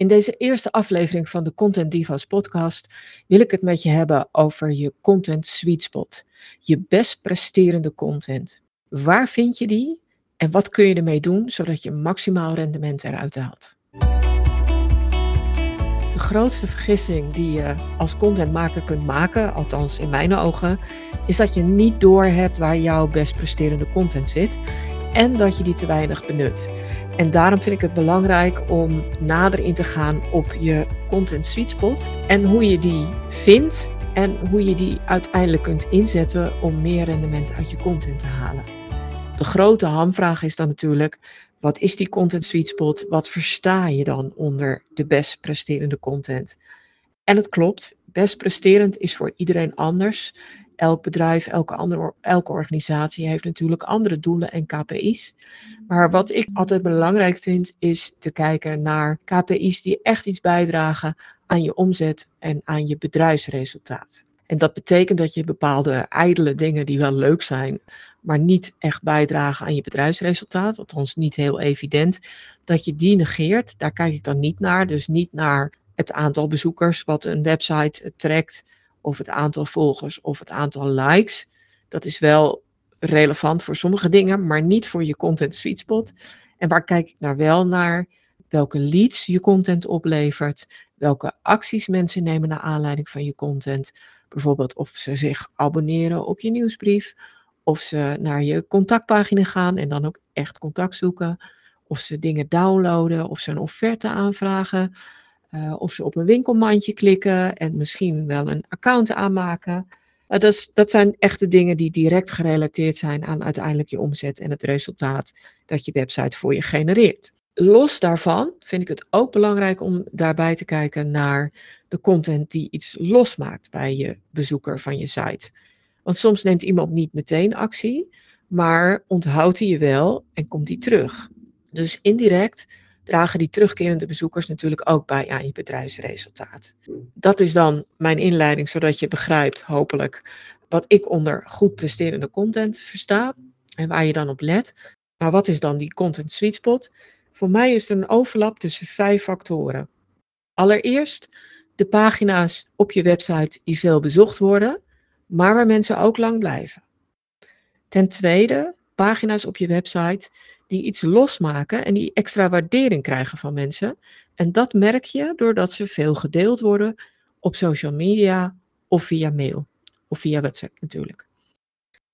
In deze eerste aflevering van de Content Divas podcast wil ik het met je hebben over je content sweet spot. Je best presterende content. Waar vind je die en wat kun je ermee doen zodat je maximaal rendement eruit haalt? De grootste vergissing die je als contentmaker kunt maken, althans in mijn ogen, is dat je niet doorhebt waar jouw best presterende content zit en dat je die te weinig benut. En daarom vind ik het belangrijk om nader in te gaan op je content sweet spot en hoe je die vindt en hoe je die uiteindelijk kunt inzetten om meer rendement uit je content te halen. De grote hamvraag is dan natuurlijk, wat is die content sweet spot? Wat versta je dan onder de best presterende content? En het klopt, best presterend is voor iedereen anders elk bedrijf, elke, andere, elke organisatie heeft natuurlijk andere doelen en KPI's. Maar wat ik altijd belangrijk vind, is te kijken naar KPI's die echt iets bijdragen aan je omzet en aan je bedrijfsresultaat. En dat betekent dat je bepaalde ijdele dingen die wel leuk zijn, maar niet echt bijdragen aan je bedrijfsresultaat, althans niet heel evident, dat je die negeert. Daar kijk ik dan niet naar. Dus niet naar het aantal bezoekers wat een website trekt, of het aantal volgers of het aantal likes. Dat is wel relevant voor sommige dingen, maar niet voor je content sweet spot. En waar kijk ik naar wel naar? Welke leads je content oplevert, welke acties mensen nemen naar aanleiding van je content. Bijvoorbeeld of ze zich abonneren op je nieuwsbrief, of ze naar je contactpagina gaan en dan ook echt contact zoeken, of ze dingen downloaden, of ze een offerte aanvragen. Uh, of ze op een winkelmandje klikken en misschien wel een account aanmaken. Uh, dat, is, dat zijn echte dingen die direct gerelateerd zijn aan uiteindelijk je omzet en het resultaat dat je website voor je genereert. Los daarvan vind ik het ook belangrijk om daarbij te kijken naar de content die iets losmaakt bij je bezoeker van je site. Want soms neemt iemand niet meteen actie, maar onthoudt hij je wel en komt hij terug. Dus indirect dragen die terugkerende bezoekers natuurlijk ook bij aan je bedrijfsresultaat. Dat is dan mijn inleiding, zodat je begrijpt, hopelijk, wat ik onder goed presterende content versta en waar je dan op let. Maar wat is dan die content sweet spot? Voor mij is er een overlap tussen vijf factoren. Allereerst de pagina's op je website die veel bezocht worden, maar waar mensen ook lang blijven. Ten tweede, pagina's op je website die iets losmaken en die extra waardering krijgen van mensen. En dat merk je doordat ze veel gedeeld worden op social media of via mail. Of via WhatsApp natuurlijk.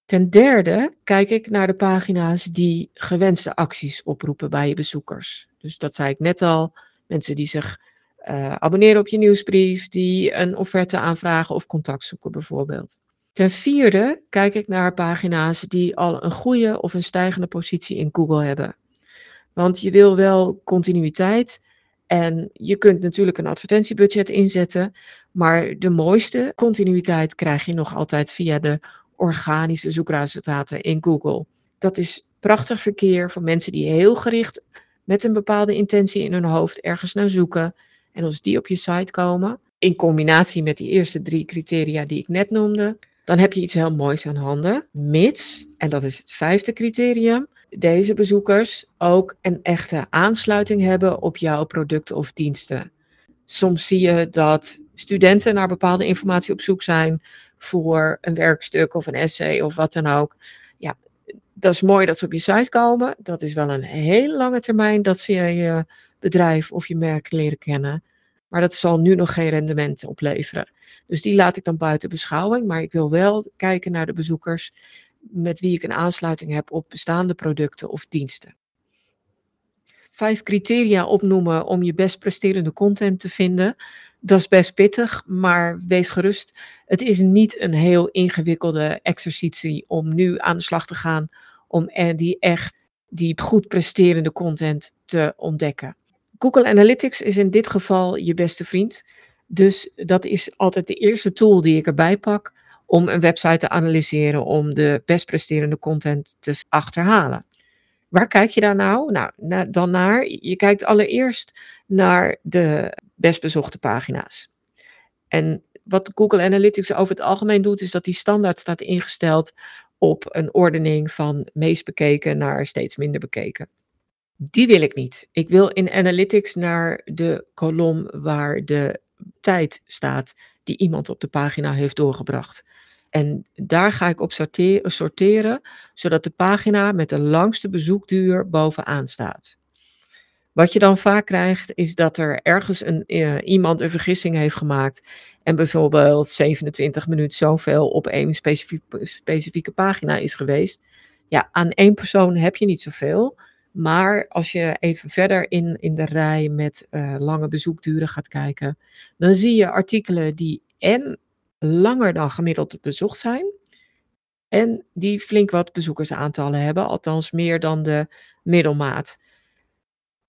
Ten derde kijk ik naar de pagina's die gewenste acties oproepen bij je bezoekers. Dus dat zei ik net al. Mensen die zich uh, abonneren op je nieuwsbrief, die een offerte aanvragen of contact zoeken bijvoorbeeld. Ten vierde kijk ik naar pagina's die al een goede of een stijgende positie in Google hebben. Want je wil wel continuïteit en je kunt natuurlijk een advertentiebudget inzetten, maar de mooiste continuïteit krijg je nog altijd via de organische zoekresultaten in Google. Dat is prachtig verkeer voor mensen die heel gericht met een bepaalde intentie in hun hoofd ergens naar zoeken. En als die op je site komen, in combinatie met die eerste drie criteria die ik net noemde, dan heb je iets heel moois aan handen. Mits, en dat is het vijfde criterium, deze bezoekers ook een echte aansluiting hebben op jouw producten of diensten. Soms zie je dat studenten naar bepaalde informatie op zoek zijn voor een werkstuk of een essay of wat dan ook. Ja, dat is mooi dat ze op je site komen. Dat is wel een hele lange termijn dat ze je bedrijf of je merk leren kennen. Maar dat zal nu nog geen rendement opleveren. Dus die laat ik dan buiten beschouwing. Maar ik wil wel kijken naar de bezoekers met wie ik een aansluiting heb op bestaande producten of diensten. Vijf criteria opnoemen om je best presterende content te vinden. Dat is best pittig, maar wees gerust. Het is niet een heel ingewikkelde exercitie om nu aan de slag te gaan om die echt die goed presterende content te ontdekken. Google Analytics is in dit geval je beste vriend. Dus dat is altijd de eerste tool die ik erbij pak om een website te analyseren, om de best presterende content te achterhalen. Waar kijk je daar nou? Nou, dan naar, je kijkt allereerst naar de best bezochte pagina's. En wat Google Analytics over het algemeen doet, is dat die standaard staat ingesteld op een ordening van meest bekeken naar steeds minder bekeken. Die wil ik niet. Ik wil in analytics naar de kolom waar de tijd staat die iemand op de pagina heeft doorgebracht. En daar ga ik op sorteren, zodat de pagina met de langste bezoekduur bovenaan staat. Wat je dan vaak krijgt, is dat er ergens een, uh, iemand een vergissing heeft gemaakt. En bijvoorbeeld 27 minuten zoveel op één specifieke, specifieke pagina is geweest. Ja, aan één persoon heb je niet zoveel. Maar als je even verder in, in de rij met uh, lange bezoekduren gaat kijken, dan zie je artikelen die en langer dan gemiddeld bezocht zijn. En die flink wat bezoekersaantallen hebben, althans meer dan de middelmaat.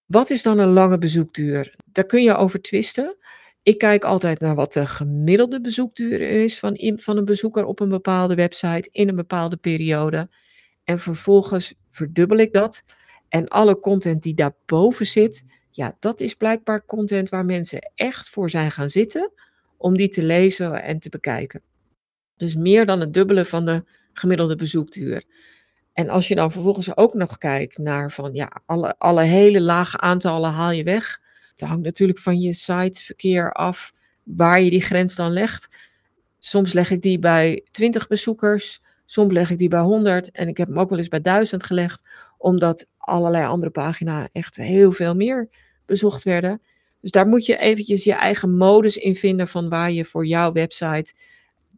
Wat is dan een lange bezoekduur? Daar kun je over twisten. Ik kijk altijd naar wat de gemiddelde bezoekduur is van, in, van een bezoeker op een bepaalde website in een bepaalde periode. En vervolgens verdubbel ik dat. En alle content die daarboven zit, ja, dat is blijkbaar content waar mensen echt voor zijn gaan zitten om die te lezen en te bekijken. Dus meer dan het dubbele van de gemiddelde bezoekduur. En als je dan vervolgens ook nog kijkt naar van ja, alle, alle hele lage aantallen haal je weg. Het hangt natuurlijk van je siteverkeer af waar je die grens dan legt. Soms leg ik die bij 20 bezoekers, soms leg ik die bij 100 en ik heb hem ook wel eens bij 1000 gelegd, omdat allerlei andere pagina's echt heel veel meer bezocht werden. Dus daar moet je eventjes je eigen modus in vinden van waar je voor jouw website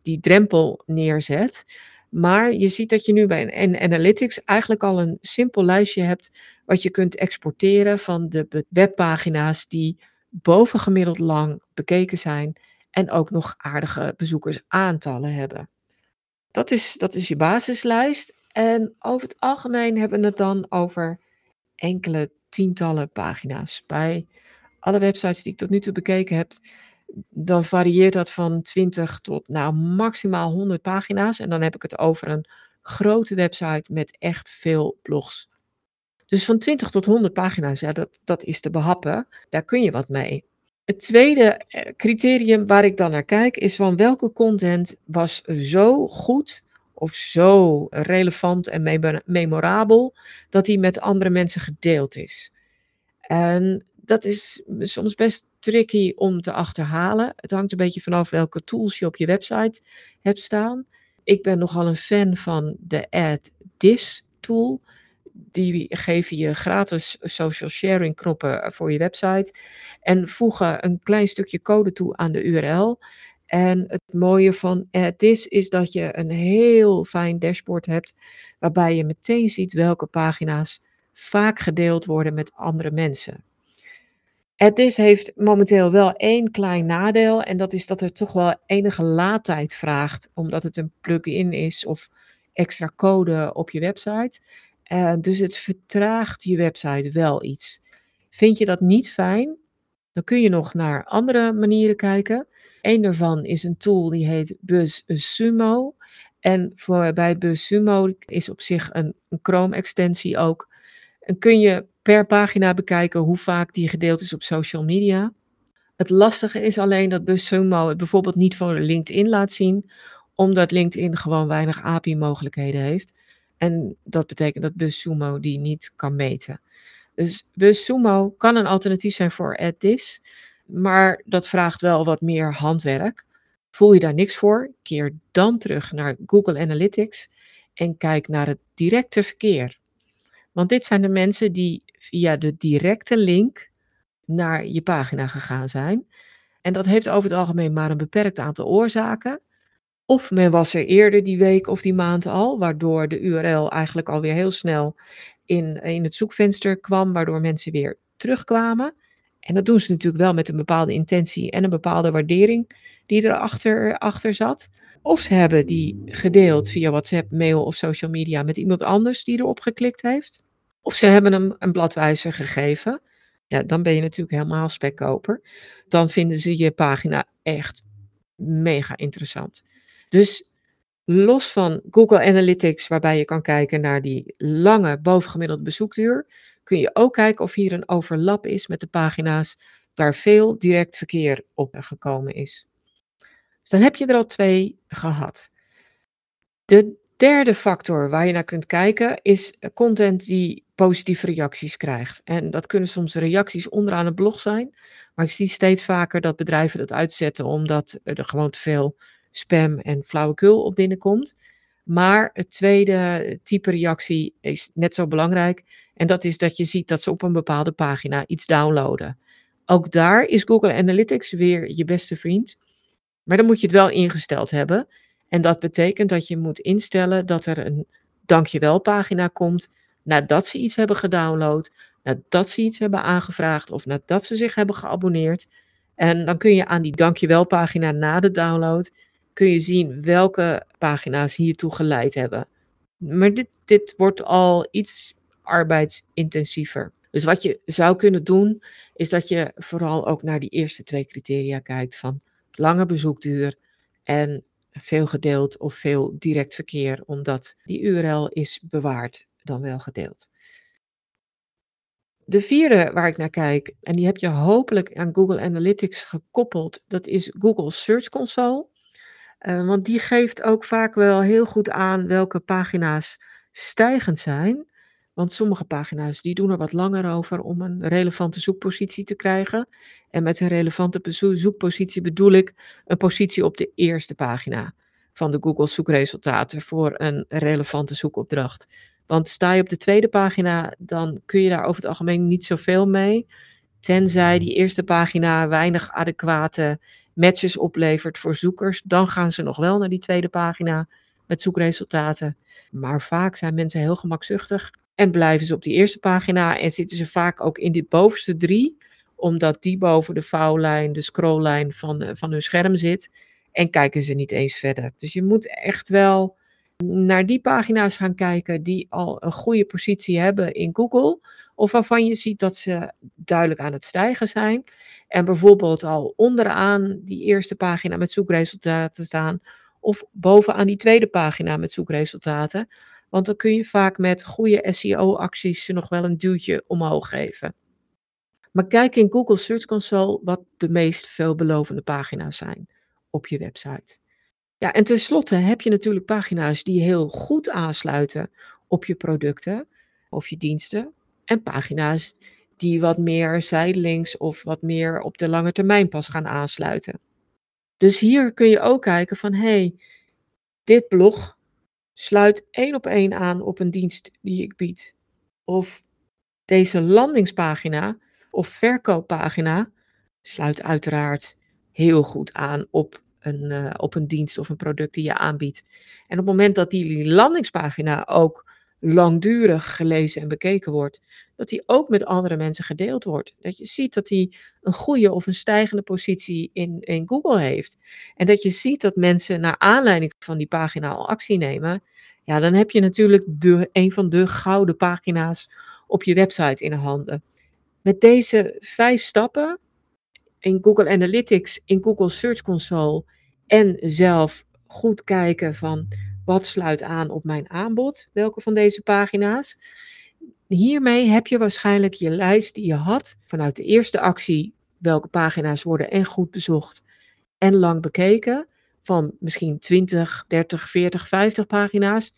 die drempel neerzet. Maar je ziet dat je nu bij een Analytics eigenlijk al een simpel lijstje hebt wat je kunt exporteren van de webpagina's die bovengemiddeld lang bekeken zijn en ook nog aardige bezoekersaantallen hebben. Dat is, dat is je basislijst. En over het algemeen hebben we het dan over enkele tientallen pagina's. Bij alle websites die ik tot nu toe bekeken heb, dan varieert dat van 20 tot nou, maximaal 100 pagina's. En dan heb ik het over een grote website met echt veel blogs. Dus van 20 tot 100 pagina's, ja, dat, dat is te behappen. Daar kun je wat mee. Het tweede eh, criterium waar ik dan naar kijk is van welke content was zo goed of zo relevant en memorabel dat die met andere mensen gedeeld is. En dat is soms best tricky om te achterhalen. Het hangt een beetje vanaf welke tools je op je website hebt staan. Ik ben nogal een fan van de Add This tool. Die geven je gratis social sharing knoppen voor je website. En voegen een klein stukje code toe aan de URL. En het mooie van Add This is dat je een heel fijn dashboard hebt. Waarbij je meteen ziet welke pagina's vaak gedeeld worden met andere mensen. Het heeft momenteel wel één klein nadeel en dat is dat het toch wel enige laadtijd vraagt, omdat het een plugin is of extra code op je website. Uh, dus het vertraagt je website wel iets. Vind je dat niet fijn? Dan kun je nog naar andere manieren kijken. Eén daarvan is een tool die heet BuzzSumo. En voor, bij BuzzSumo is op zich een, een Chrome-extensie ook. En kun je per pagina bekijken hoe vaak die gedeeld is op social media. Het lastige is alleen dat BuzzSumo het bijvoorbeeld niet voor LinkedIn laat zien, omdat LinkedIn gewoon weinig API-mogelijkheden heeft. En dat betekent dat BuzzSumo die niet kan meten. Dus BuzzSumo kan een alternatief zijn voor AdThis, maar dat vraagt wel wat meer handwerk. Voel je daar niks voor? Keer dan terug naar Google Analytics en kijk naar het directe verkeer. Want dit zijn de mensen die via de directe link naar je pagina gegaan zijn. En dat heeft over het algemeen maar een beperkt aantal oorzaken. Of men was er eerder die week of die maand al, waardoor de URL eigenlijk alweer heel snel in, in het zoekvenster kwam, waardoor mensen weer terugkwamen. En dat doen ze natuurlijk wel met een bepaalde intentie en een bepaalde waardering die erachter achter zat. Of ze hebben die gedeeld via WhatsApp, mail of social media met iemand anders die erop geklikt heeft. Of ze hebben hem een bladwijzer gegeven. Ja, dan ben je natuurlijk helemaal spekkoper. Dan vinden ze je pagina echt mega interessant. Dus los van Google Analytics, waarbij je kan kijken naar die lange bovengemiddelde bezoekduur, kun je ook kijken of hier een overlap is met de pagina's waar veel direct verkeer op gekomen is. Dus dan heb je er al twee gehad. De Derde factor waar je naar kunt kijken is content die positieve reacties krijgt. En dat kunnen soms reacties onderaan een blog zijn, maar ik zie steeds vaker dat bedrijven dat uitzetten omdat er gewoon te veel spam en flauwekul op binnenkomt. Maar het tweede type reactie is net zo belangrijk. En dat is dat je ziet dat ze op een bepaalde pagina iets downloaden. Ook daar is Google Analytics weer je beste vriend. Maar dan moet je het wel ingesteld hebben. En dat betekent dat je moet instellen dat er een dankjewel pagina komt nadat ze iets hebben gedownload, nadat ze iets hebben aangevraagd of nadat ze zich hebben geabonneerd. En dan kun je aan die dankjewel pagina na de download kun je zien welke pagina's hiertoe geleid hebben. Maar dit, dit wordt al iets arbeidsintensiever. Dus wat je zou kunnen doen, is dat je vooral ook naar die eerste twee criteria kijkt van lange bezoekduur en veel gedeeld of veel direct verkeer, omdat die URL is bewaard dan wel gedeeld. De vierde waar ik naar kijk, en die heb je hopelijk aan Google Analytics gekoppeld, dat is Google Search Console. Uh, want die geeft ook vaak wel heel goed aan welke pagina's stijgend zijn. Want sommige pagina's die doen er wat langer over om een relevante zoekpositie te krijgen. En met een relevante zoekpositie bedoel ik een positie op de eerste pagina van de Google zoekresultaten voor een relevante zoekopdracht. Want sta je op de tweede pagina, dan kun je daar over het algemeen niet zoveel mee. Tenzij die eerste pagina weinig adequate matches oplevert voor zoekers, dan gaan ze nog wel naar die tweede pagina met zoekresultaten. Maar vaak zijn mensen heel gemakzuchtig en blijven ze op die eerste pagina en zitten ze vaak ook in die bovenste drie, omdat die boven de vouwlijn, de scrolllijn van, eh, van hun scherm zit. En kijken ze niet eens verder. Dus je moet echt wel naar die pagina's gaan kijken die al een goede positie hebben in Google. Of waarvan je ziet dat ze duidelijk aan het stijgen zijn. En bijvoorbeeld al onderaan die eerste pagina met zoekresultaten staan. Of bovenaan die tweede pagina met zoekresultaten. Want dan kun je vaak met goede SEO-acties ze nog wel een duwtje omhoog geven. Maar kijk in Google Search Console wat de meest veelbelovende pagina's zijn op je website. Ja, en tenslotte heb je natuurlijk pagina's die heel goed aansluiten op je producten of je diensten. En pagina's die wat meer zijdelings of wat meer op de lange termijn pas gaan aansluiten. Dus hier kun je ook kijken van hé, hey, dit blog sluit één op één aan op een dienst die ik bied. Of deze landingspagina of verkooppagina sluit uiteraard heel goed aan op een, uh, op een dienst of een product die je aanbiedt. En op het moment dat die landingspagina ook langdurig gelezen en bekeken wordt, dat die ook met andere mensen gedeeld wordt. Dat je ziet dat die een goede of een stijgende positie in, in Google heeft. En dat je ziet dat mensen naar aanleiding van die pagina al actie nemen. Ja, dan heb je natuurlijk de, een van de gouden pagina's op je website in handen. Met deze vijf stappen in Google Analytics, in Google Search Console en zelf goed kijken van wat sluit aan op mijn aanbod, welke van deze pagina's. Hiermee heb je waarschijnlijk je lijst die je had vanuit de eerste actie, welke pagina's worden en goed bezocht en lang bekeken, van misschien 20, 30, 40, 50 pagina's,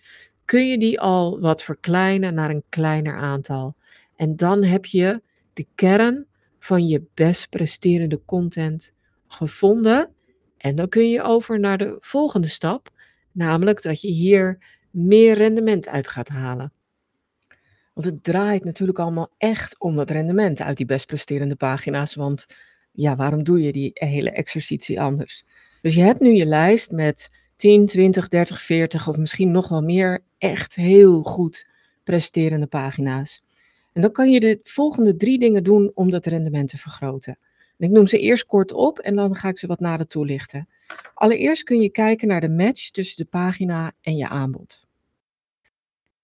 kun je die al wat verkleinen naar een kleiner aantal. En dan heb je de kern van je best presterende content gevonden. En dan kun je over naar de volgende stap, namelijk dat je hier meer rendement uit gaat halen. Want het draait natuurlijk allemaal echt om dat rendement uit die best presterende pagina's. Want ja, waarom doe je die hele exercitie anders? Dus je hebt nu je lijst met 10, 20, 30, 40 of misschien nog wel meer echt heel goed presterende pagina's. En dan kan je de volgende drie dingen doen om dat rendement te vergroten. ik noem ze eerst kort op en dan ga ik ze wat nader toelichten. Allereerst kun je kijken naar de match tussen de pagina en je aanbod.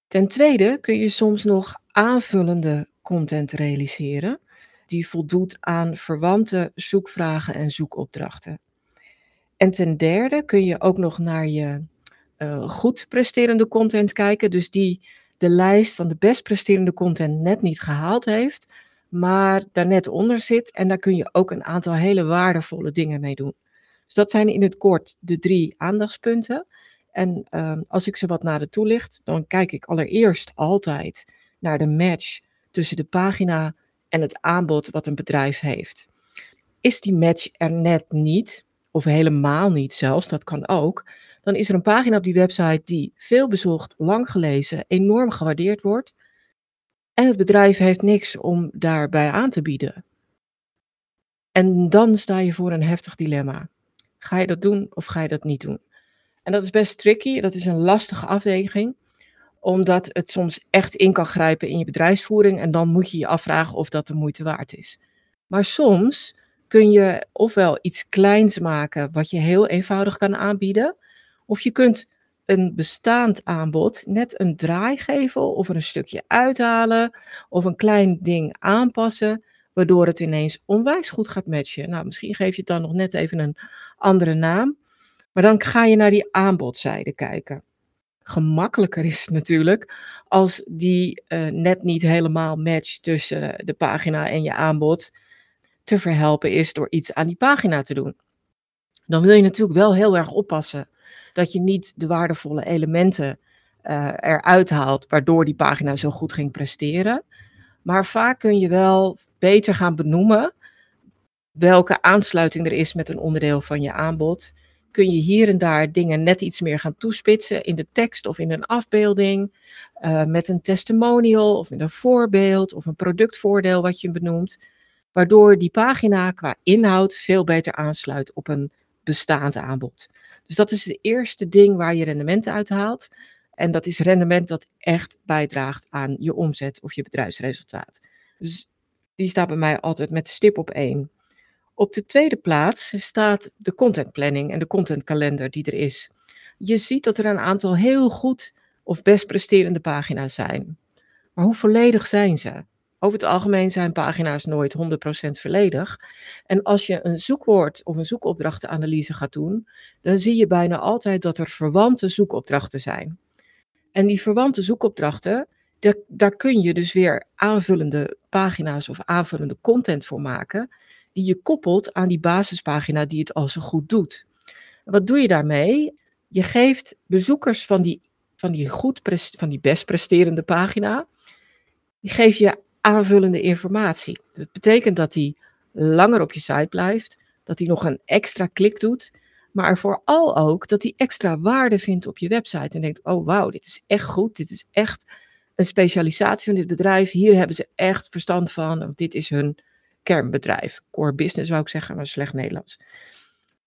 Ten tweede kun je soms nog aanvullende content realiseren die voldoet aan verwante zoekvragen en zoekopdrachten. En ten derde kun je ook nog naar je uh, goed presterende content kijken, dus die de lijst van de best presterende content net niet gehaald heeft, maar daar net onder zit. En daar kun je ook een aantal hele waardevolle dingen mee doen. Dus dat zijn in het kort de drie aandachtspunten. En ehm, als ik ze wat nader toelicht, dan kijk ik allereerst altijd naar de match tussen de pagina en het aanbod wat een bedrijf heeft. Is die match er net niet, of helemaal niet zelfs, dat kan ook, dan is er een pagina op die website die veel bezocht, lang gelezen, enorm gewaardeerd wordt. En het bedrijf heeft niks om daarbij aan te bieden. En dan sta je voor een heftig dilemma. Ga je dat doen of ga je dat niet doen? En dat is best tricky, dat is een lastige afweging, omdat het soms echt in kan grijpen in je bedrijfsvoering en dan moet je je afvragen of dat de moeite waard is. Maar soms kun je ofwel iets kleins maken wat je heel eenvoudig kan aanbieden, of je kunt een bestaand aanbod net een draai geven of er een stukje uithalen of een klein ding aanpassen, waardoor het ineens onwijs goed gaat matchen. Nou, misschien geef je het dan nog net even een andere naam, maar dan ga je naar die aanbodzijde kijken. Gemakkelijker is het natuurlijk als die uh, net niet helemaal matcht tussen de pagina en je aanbod te verhelpen is door iets aan die pagina te doen. Dan wil je natuurlijk wel heel erg oppassen dat je niet de waardevolle elementen uh, eruit haalt, waardoor die pagina zo goed ging presteren. Maar vaak kun je wel beter gaan benoemen welke aansluiting er is met een onderdeel van je aanbod. Kun je hier en daar dingen net iets meer gaan toespitsen in de tekst of in een afbeelding, uh, met een testimonial of met een voorbeeld of een productvoordeel wat je benoemt, waardoor die pagina qua inhoud veel beter aansluit op een bestaand aanbod. Dus dat is het eerste ding waar je rendement uit haalt. En dat is rendement dat echt bijdraagt aan je omzet of je bedrijfsresultaat. Dus die staat bij mij altijd met stip op één. Op de tweede plaats staat de content planning en de contentkalender die er is. Je ziet dat er een aantal heel goed of best presterende pagina's zijn. Maar hoe volledig zijn ze? Over het algemeen zijn pagina's nooit 100% volledig. En als je een zoekwoord of een zoekopdrachtenanalyse gaat doen, dan zie je bijna altijd dat er verwante zoekopdrachten zijn. En die verwante zoekopdrachten, daar, daar kun je dus weer aanvullende pagina's of aanvullende content voor maken, die je koppelt aan die basispagina die het al zo goed doet. Wat doe je daarmee? Je geeft bezoekers van die, van die, goed van die best presterende pagina, geef je aanvullende informatie. Dat betekent dat hij langer op je site blijft, dat hij nog een extra klik doet, maar vooral ook dat hij extra waarde vindt op je website en denkt, oh wauw, dit is echt goed, dit is echt een specialisatie van dit bedrijf, hier hebben ze echt verstand van, dit is hun kernbedrijf, core business zou ik zeggen, maar slecht Nederlands.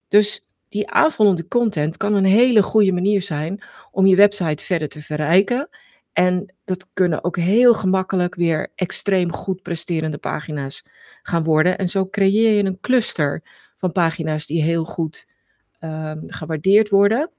Dus die aanvullende content kan een hele goede manier zijn om je website verder te verrijken en dat kunnen ook heel gemakkelijk weer extreem goed presterende pagina's gaan worden. En zo creëer je een cluster van pagina's die heel goed uh, gewaardeerd worden.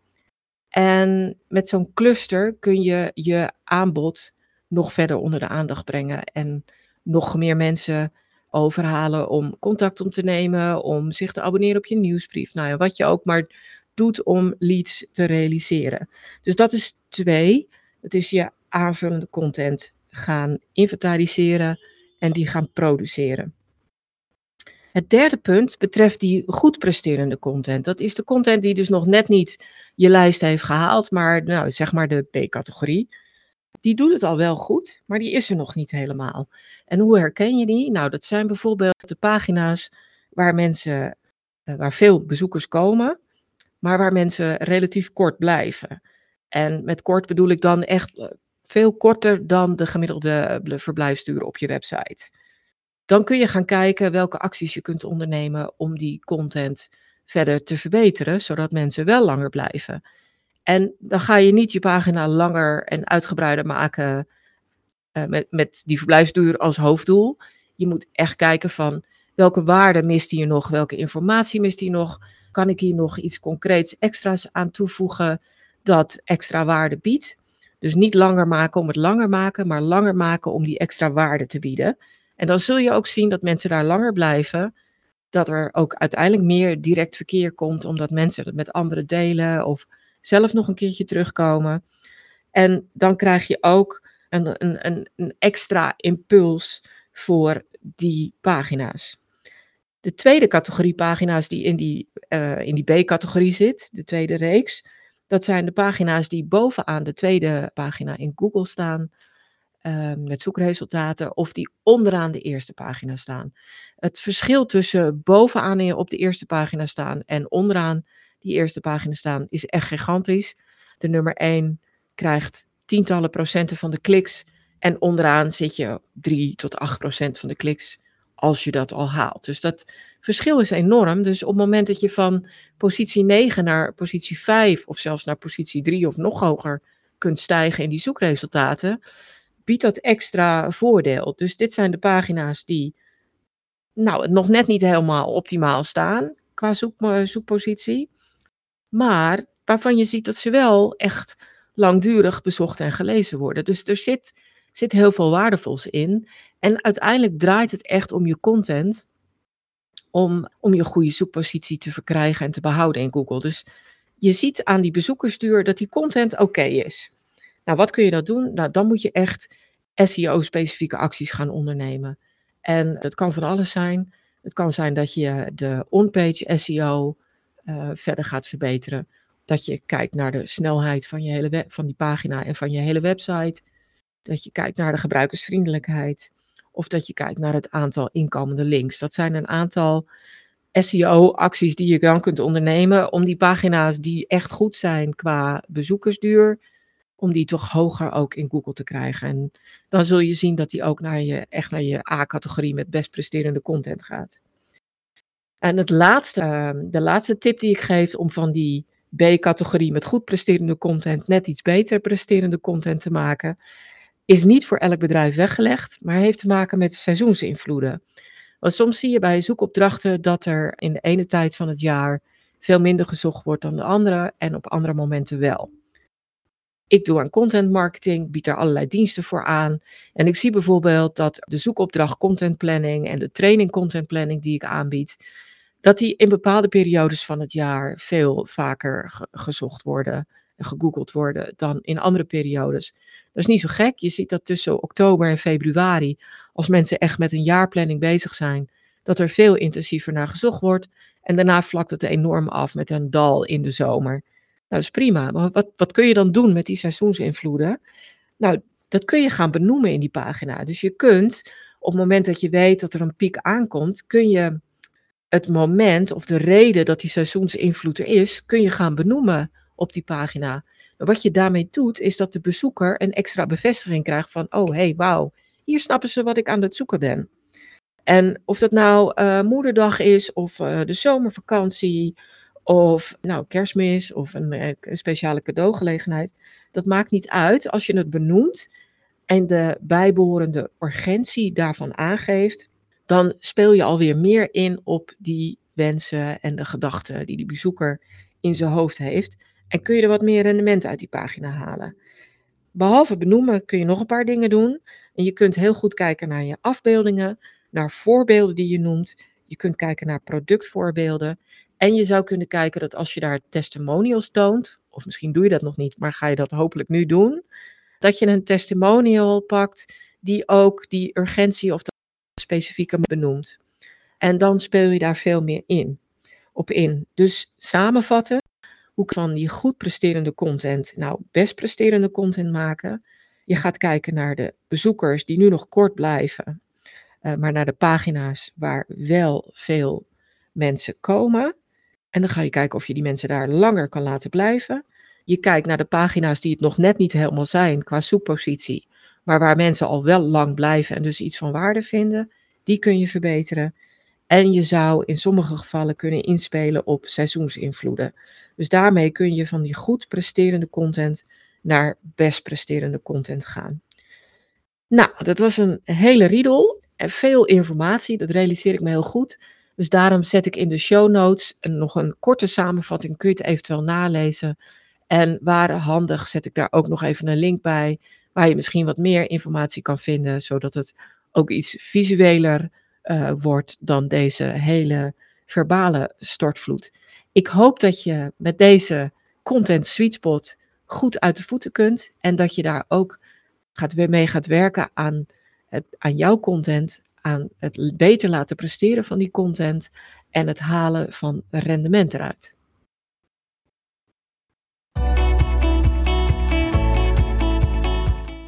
En met zo'n cluster kun je je aanbod nog verder onder de aandacht brengen en nog meer mensen overhalen om contact om te nemen, om zich te abonneren op je nieuwsbrief. Nou ja, wat je ook maar doet om leads te realiseren. Dus dat is twee. Het is je aanvullende content gaan inventariseren en die gaan produceren. Het derde punt betreft die goed presterende content. Dat is de content die dus nog net niet je lijst heeft gehaald, maar nou, zeg maar de B-categorie. Die doet het al wel goed, maar die is er nog niet helemaal. En hoe herken je die? Nou, dat zijn bijvoorbeeld de pagina's waar mensen, eh, waar veel bezoekers komen, maar waar mensen relatief kort blijven. En met kort bedoel ik dan echt eh, veel korter dan de gemiddelde verblijfsduur op je website. Dan kun je gaan kijken welke acties je kunt ondernemen om die content verder te verbeteren, zodat mensen wel langer blijven. En dan ga je niet je pagina langer en uitgebreider maken uh, met, met die verblijfsduur als hoofddoel. Je moet echt kijken van welke waarde mist hier nog, welke informatie mist hier nog. Kan ik hier nog iets concreets extra's aan toevoegen dat extra waarde biedt? Dus niet langer maken om het langer maken, maar langer maken om die extra waarde te bieden. En dan zul je ook zien dat mensen daar langer blijven. Dat er ook uiteindelijk meer direct verkeer komt, omdat mensen het met anderen delen of zelf nog een keertje terugkomen. En dan krijg je ook een, een, een, extra impuls voor die pagina's. De tweede categorie pagina's die in die, uh, in die B-categorie zit, de tweede reeks, Dat zijn de pagina's die bovenaan de tweede pagina in Google staan. Ehm, met zoekresultaten of die onderaan de eerste pagina staan. Het verschil tussen bovenaan op de eerste pagina staan en onderaan die eerste pagina staan is echt gigantisch. De nummer 1 krijgt tientallen procenten van de kliks en onderaan zit je 3 tot 8 procent van de kliks als je dat al haalt. Dus dat verschil is enorm. Dus op het moment dat je van positie 9 naar positie 5 of zelfs naar positie 3 of nog hoger kunt stijgen in die zoekresultaten, biedt dat extra voordeel. Dus dit zijn de pagina's die nou, nog net niet helemaal optimaal staan qua zoek, eh, zoekpositie. Maar waarvan je ziet dat ze wel echt langdurig bezocht en gelezen worden. Dus er zit, zit heel veel waardevols in. En uiteindelijk draait het echt om je content. Om, om je goede zoekpositie te verkrijgen en te behouden in Google. Dus je ziet aan die bezoekersduur dat die content oké is. Nou, wat kun je dat doen? Nou, dan moet je echt SEO-specifieke acties gaan ondernemen. En dat kan van alles zijn. Het kan zijn dat je de on-page SEO eh, verder gaat verbeteren. Dat je kijkt naar de snelheid van, je hele van die pagina en van je hele website. Dat je kijkt naar de gebruikersvriendelijkheid. Of dat je kijkt naar het aantal inkomende links. Dat zijn een aantal SEO-acties die je dan kunt ondernemen om die pagina's die echt goed zijn qua bezoekersduur, om die toch hoger ook in Google te krijgen. En dan zul je zien dat die ook naar je, echt naar je A-categorie met best presterende content gaat. En het laatste, ehm, de laatste tip die ik geef om van die B-categorie met goed presterende content net iets beter presterende content te maken, is niet voor elk bedrijf weggelegd, maar heeft te maken met seizoensinvloeden. Want soms zie je bij zoekopdrachten dat er in de ene tijd van het jaar veel minder gezocht wordt dan de andere en op andere momenten wel. Ik doe aan content marketing, bied daar allerlei diensten voor aan. En ik zie bijvoorbeeld dat de zoekopdracht content planning en de training content planning die ik aanbied, dat die in bepaalde periodes van het jaar veel vaker gezocht worden en gegoogeld worden dan in andere periodes. Dat is niet zo gek. Je ziet dat tussen oktober en februari, als mensen echt met een jaarplanning bezig zijn, dat er veel intensiever naar gezocht wordt. En daarna vlakt het enorm af met een dal in de zomer. Nou, dat is prima. Maar wat, wat kun je dan doen met die seizoensinvloeden? Nou, dat kun je gaan benoemen in die pagina. Dus je kunt, op het moment dat je weet dat er een piek aankomt, kun je het moment of de reden dat die seizoensinvloed er is, kun je gaan benoemen op die pagina. Wat je daarmee doet, is dat de bezoeker een extra bevestiging krijgt van, oh hey, wauw, hier snappen ze wat ik aan het zoeken ben. En of dat nou uh, moederdag is, of uh, de zomervakantie, of nou kerstmis, of een, eh, een speciale cadeaugelegenheid, dat maakt niet uit als je het benoemt en de bijbehorende urgentie daarvan aangeeft, dan speel je alweer meer in op die wensen en de gedachten die die bezoeker in zijn hoofd heeft. En kun je er wat meer rendement uit die pagina halen. Behalve benoemen kun je nog een paar dingen doen. En je kunt heel goed kijken naar je afbeeldingen, naar voorbeelden die je noemt. Je kunt kijken naar productvoorbeelden. En je zou kunnen kijken dat als je daar testimonials toont, of misschien doe je dat nog niet, maar ga je dat hopelijk nu doen, dat je een testimonial pakt die ook die urgentie of specifieke benoemt. En dan speel je daar veel meer in, op in. Dus samenvatten, hoe kan die goed presterende content nou best presterende content maken? Je gaat kijken naar de bezoekers die nu nog kort blijven, uh, maar naar de pagina's waar wel veel mensen komen. En dan ga je kijken of je die mensen daar langer kan laten blijven. Je kijkt naar de pagina's die het nog net niet helemaal zijn qua zoekpositie, maar waar mensen al wel lang blijven en dus iets van waarde vinden. Die kun je verbeteren. En je zou in sommige gevallen kunnen inspelen op seizoensinvloeden. Dus daarmee kun je van die goed presterende content naar best presterende content gaan. Nou, dat was een hele riedel en veel informatie. Dat realiseer ik me heel goed. Dus daarom zet ik in de show notes nog een korte samenvatting. Kun je het eventueel nalezen. En waar handig zet ik daar ook nog even een link bij. Waar je misschien wat meer informatie kan vinden. Zodat het ook iets visueler eh, wordt dan deze hele verbale stortvloed. Ik hoop dat je met deze content sweet spot goed uit de voeten kunt en dat je daar ook gaat, weer mee gaat werken aan, het, aan jouw content, aan het beter laten presteren van die content en het halen van rendement eruit.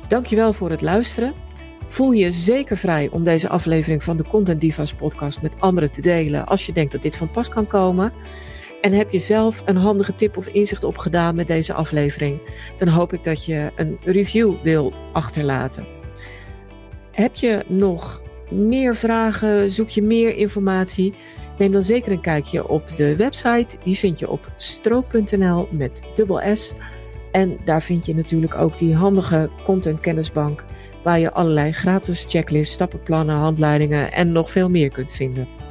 Dankjewel voor het luisteren. Voel je zeker vrij om deze aflevering van de Content Divas podcast met anderen te delen als je denkt dat dit van pas kan komen. En heb je zelf een handige tip of inzicht opgedaan met deze aflevering, dan hoop ik dat je een review wil achterlaten. Heb je nog meer vragen? Zoek je meer informatie? Neem dan zeker een kijkje op de website. Die vind je op stroop.nl met dubbel S. En daar vind je natuurlijk ook die handige content kennisbank waar je allerlei gratis checklists, stappenplannen, handleidingen en nog veel meer kunt vinden.